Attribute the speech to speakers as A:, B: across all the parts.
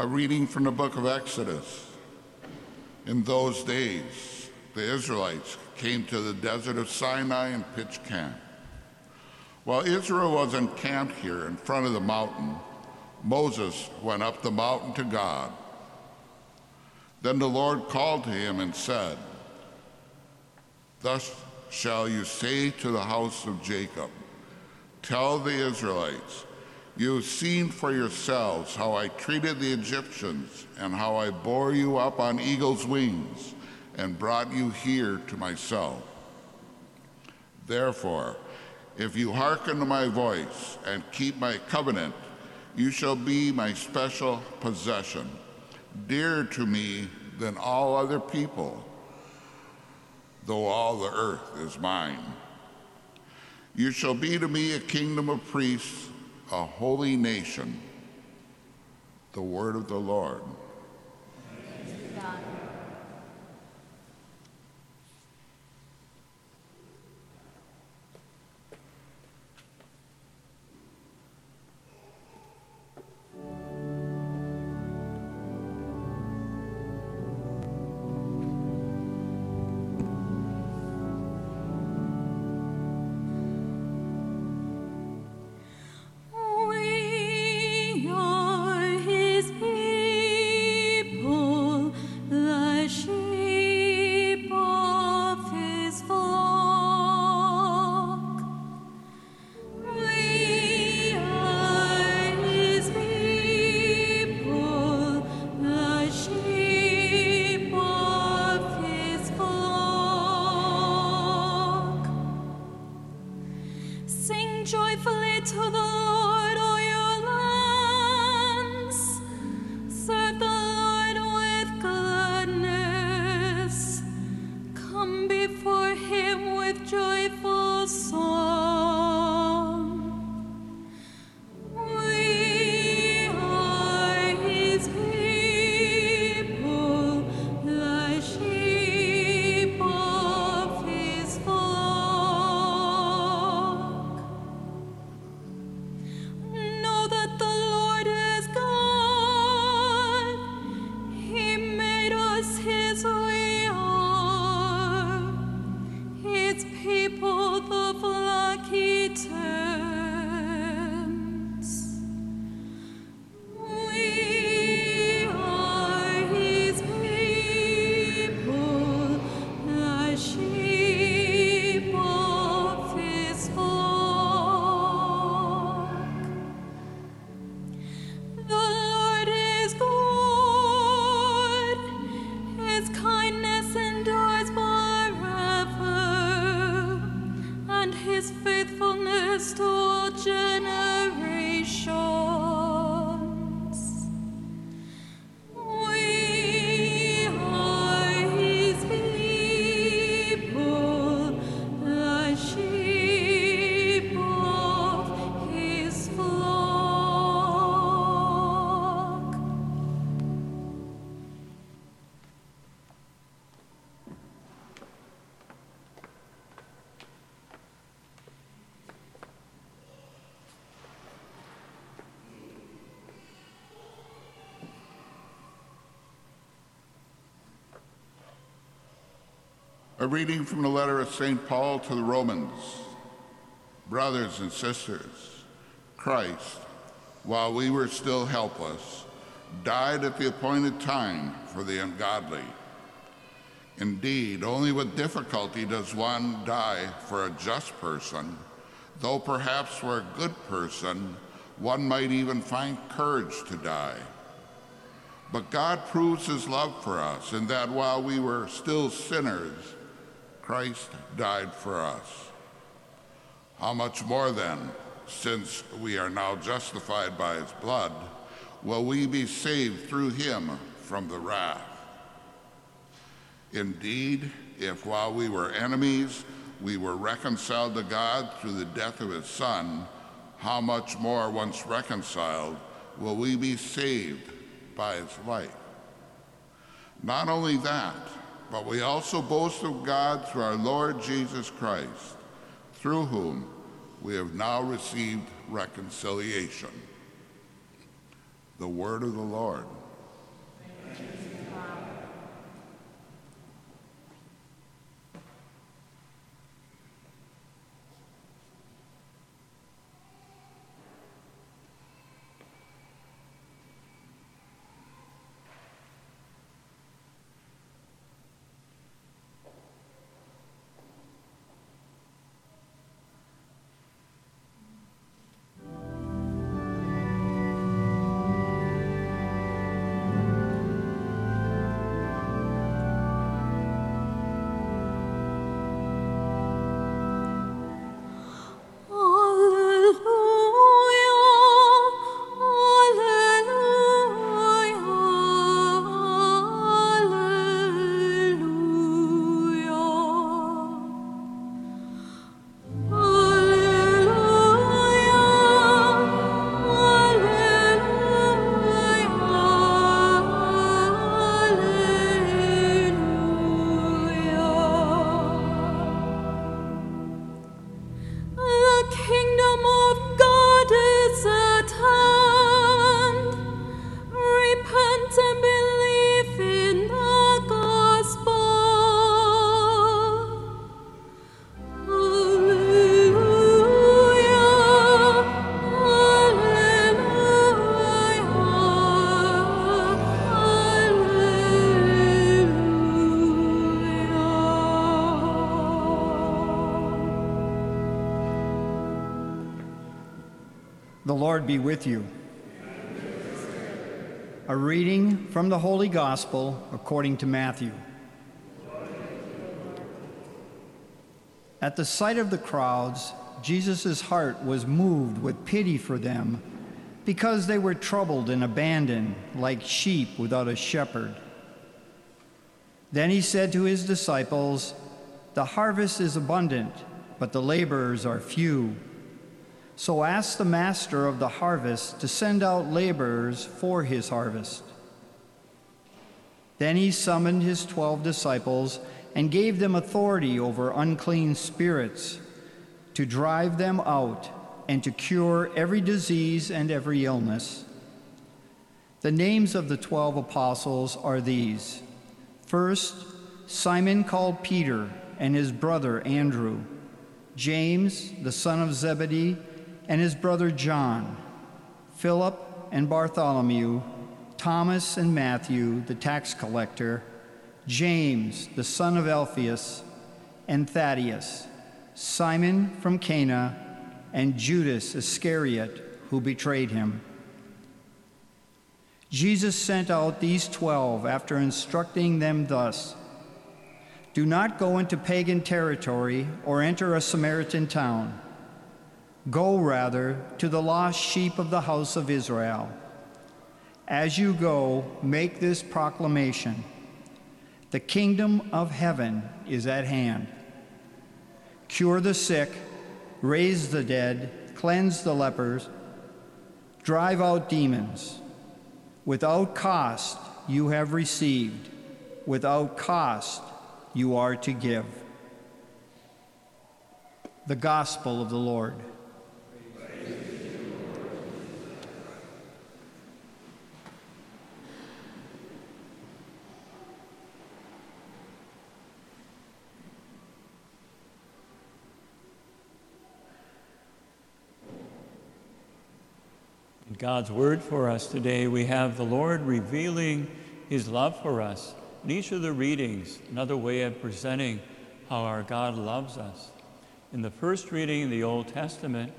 A: A reading from the book of Exodus. In those days, the Israelites came to the desert of Sinai and pitched camp. While Israel was encamped here in front of the mountain, Moses went up the mountain to God. Then the Lord called to him and said, Thus shall you say to the house of Jacob, Tell the Israelites, you have seen for yourselves how I treated the Egyptians and how I bore you up on eagle's wings and brought you here to myself. Therefore, if you hearken to my voice and keep my covenant, you shall be my special possession, dearer to me than all other people, though all the earth is mine. You shall be to me a kingdom of priests, a holy nation. The word of the Lord. A reading from the letter of St. Paul to the Romans. Brothers and sisters, Christ, while we were still helpless, died at the appointed time for the ungodly. Indeed, only with difficulty does one die for a just person, though perhaps for a good person, one might even find courage to die. But God proves his love for us in that while we were still sinners, Christ died for us. How much more then, since we are now justified by his blood, will we be saved through him from the wrath? Indeed, if while we were enemies, we were reconciled to God through the death of his Son, how much more, once reconciled, will we be saved by his life? Not only that, but we also boast of God through our Lord Jesus Christ, through whom we have now received reconciliation. The word of the Lord.
B: Lord be with you. A reading from the Holy Gospel according to Matthew. At the sight of the crowds, Jesus' heart was moved with pity for them because they were troubled and abandoned like sheep without a shepherd. Then he said to his disciples, The harvest is abundant, but the laborers are few. So ask the master of the harvest to send out laborers for his harvest. Then he summoned his twelve disciples and gave them authority over unclean spirits to drive them out and to cure every disease and every illness. The names of the twelve apostles are these First, Simon called Peter and his brother Andrew, James, the son of Zebedee and his brother John, Philip and Bartholomew, Thomas and Matthew, the tax collector, James, the son of Alphaeus, and Thaddeus, Simon from Cana, and Judas Iscariot, who betrayed him. Jesus sent out these twelve after instructing them thus Do not go into pagan territory or enter a Samaritan town Go rather to the lost sheep of the house of Israel. As you go, make this proclamation The kingdom of heaven is at hand. Cure the sick, raise the dead, cleanse the lepers, drive out demons. Without cost you have received, without cost you are to give. The Gospel of the Lord.
C: God's word for us today, we have the Lord revealing his love for us. In each of the readings, another way of presenting how our God loves us. In the first reading in the Old Testament,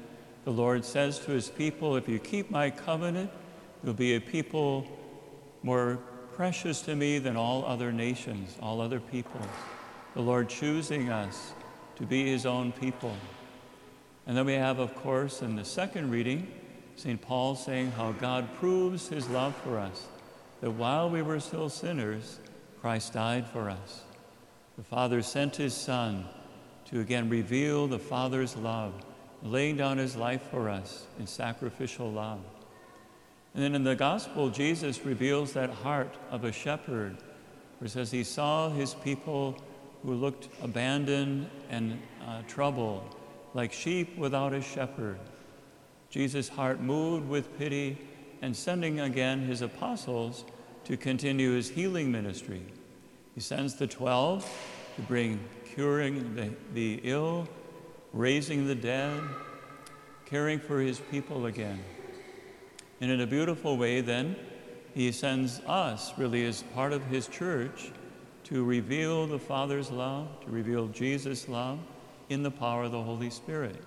C: the Lord says to his people, If you keep my covenant, you'll be a people more precious to me than all other nations, all other peoples. The Lord choosing us to be his own people. And then we have, of course, in the second reading, St. Paul saying how God proves his love for us, that while we were still sinners, Christ died for us. The Father sent his Son to again reveal the Father's love, laying down his life for us in sacrificial love. And then in the gospel, Jesus reveals that heart of a shepherd, where says he saw his people who looked abandoned and uh, troubled, like sheep without a shepherd. Jesus' heart moved with pity and sending again his apostles to continue his healing ministry. He sends the 12 to bring curing the, the ill, raising the dead, caring for his people again. And in a beautiful way, then, he sends us, really, as part of his church, to reveal the Father's love, to reveal Jesus' love in the power of the Holy Spirit.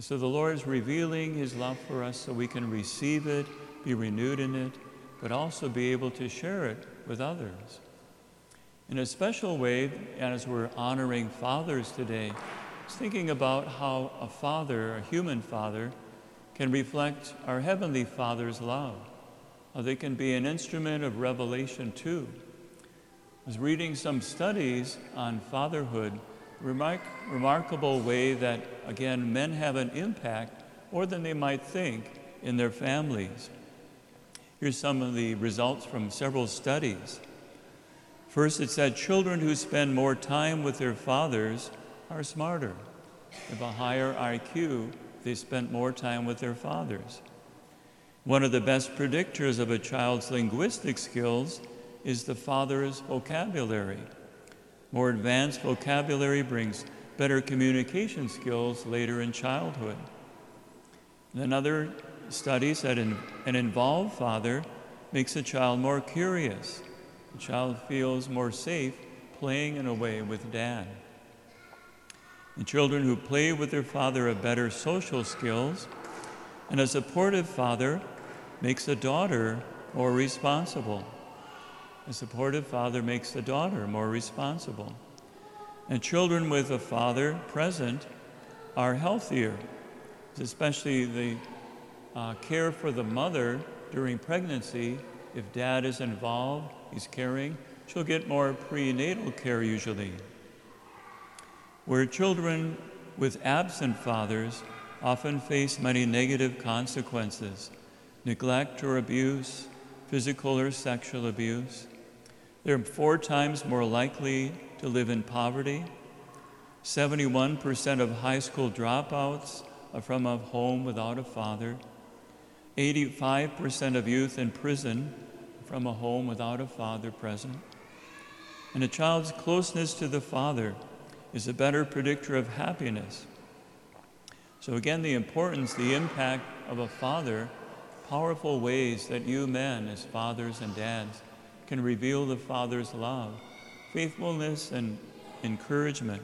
C: So the Lord is revealing his love for us so we can receive it, be renewed in it, but also be able to share it with others. In a special way, as we're honoring fathers today, I was thinking about how a father, a human father, can reflect our Heavenly Father's love, how they can be an instrument of revelation too. I was reading some studies on fatherhood remark, remarkable way that, again, men have an impact more than they might think in their families. Here's some of the results from several studies. First, it said children who spend more time with their fathers are smarter. They have a higher IQ, they spent more time with their fathers. One of the best predictors of a child's linguistic skills is the father's vocabulary. More advanced vocabulary brings better communication skills later in childhood. Another study said an, an involved father makes a child more curious. The child feels more safe playing in a way with dad. The children who play with their father have better social skills. And a supportive father makes a daughter more responsible. A supportive father makes the daughter more responsible. And children with a father present are healthier, especially the uh, care for the mother during pregnancy. If dad is involved, he's caring, she'll get more prenatal care usually. Where children with absent fathers often face many negative consequences neglect or abuse, physical or sexual abuse. They're four times more likely to live in poverty. 71% of high school dropouts are from a home without a father. 85% of youth in prison from a home without a father present. And a child's closeness to the father is a better predictor of happiness. So, again, the importance, the impact of a father, powerful ways that you men, as fathers and dads, can reveal the Father's love, faithfulness, and encouragement.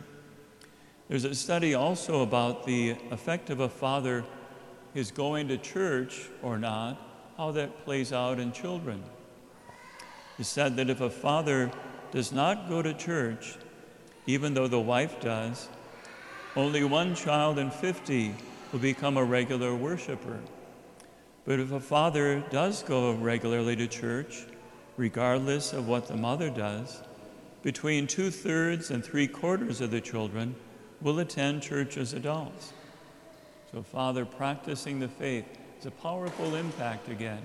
C: There's a study also about the effect of a father his going to church or not, how that plays out in children. It's said that if a father does not go to church, even though the wife does, only one child in 50 will become a regular worshiper. But if a father does go regularly to church, regardless of what the mother does, between two thirds and three quarters of the children will attend church as adults. So, Father, practicing the faith is a powerful impact again,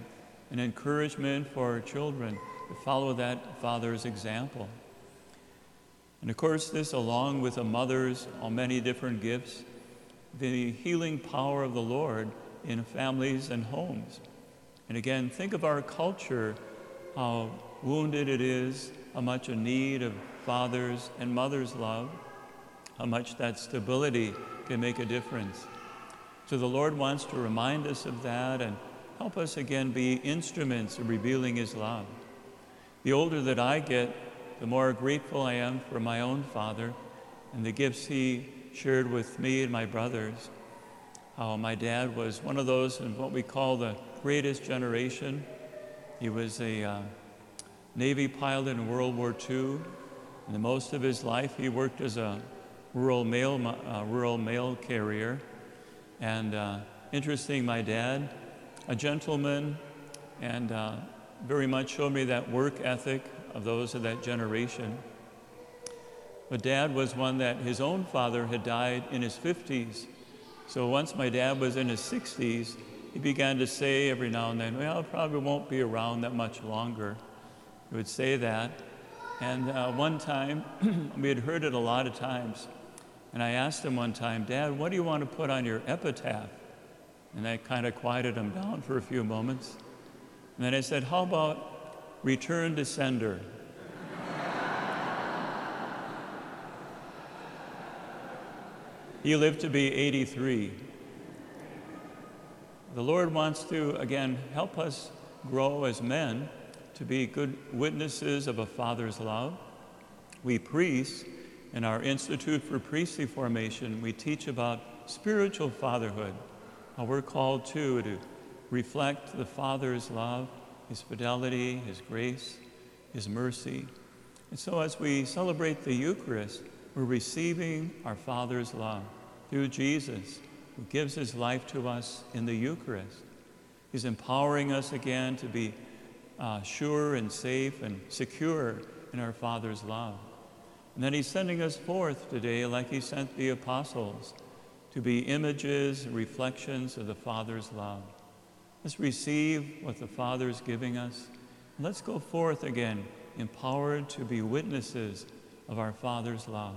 C: an encouragement for our children to follow that Father's example. And of course, this, along with a mother's many different gifts, the healing power of the Lord in families and homes. And again, think of our culture, how wounded it is, how much a need of fathers and mothers' love, how much that stability can make a difference. So the Lord wants to remind us of that and help us again be instruments of revealing His love. The older that I get, the more grateful I am for my own father and the gifts he shared with me and my brothers. How my dad was one of those in what we call the greatest generation. He was a uh, Navy pilot in World War II. And most of his life, he worked as a rural mail, uh, rural mail carrier. And uh, interesting, my dad, a gentleman, and uh, very much showed me that work ethic of those of that generation. But dad was one that his own father had died in his 50s. So once my dad was in his 60s, he began to say every now and then, Well, I probably won't be around that much longer. He would say that. And uh, one time, we had heard it a lot of times. And I asked him one time, Dad, what do you want to put on your epitaph? And that kind of quieted him down for a few moments. And then I said, How about return to sender. he lived to be 83. The Lord wants to, again, help us grow as men to be good witnesses of a father's love. We priests, in our Institute for Priestly Formation, we teach about spiritual fatherhood, how we're called too to reflect the Father's love his fidelity, His grace, His mercy. And so, as we celebrate the Eucharist, we're receiving our Father's love through Jesus, who gives His life to us in the Eucharist. He's empowering us again to be uh, sure and safe and secure in our Father's love. And then He's sending us forth today, like He sent the apostles, to be images reflections of the Father's love. Let's receive what the Father is giving us. Let's go forth again, empowered to be witnesses of our Father's love.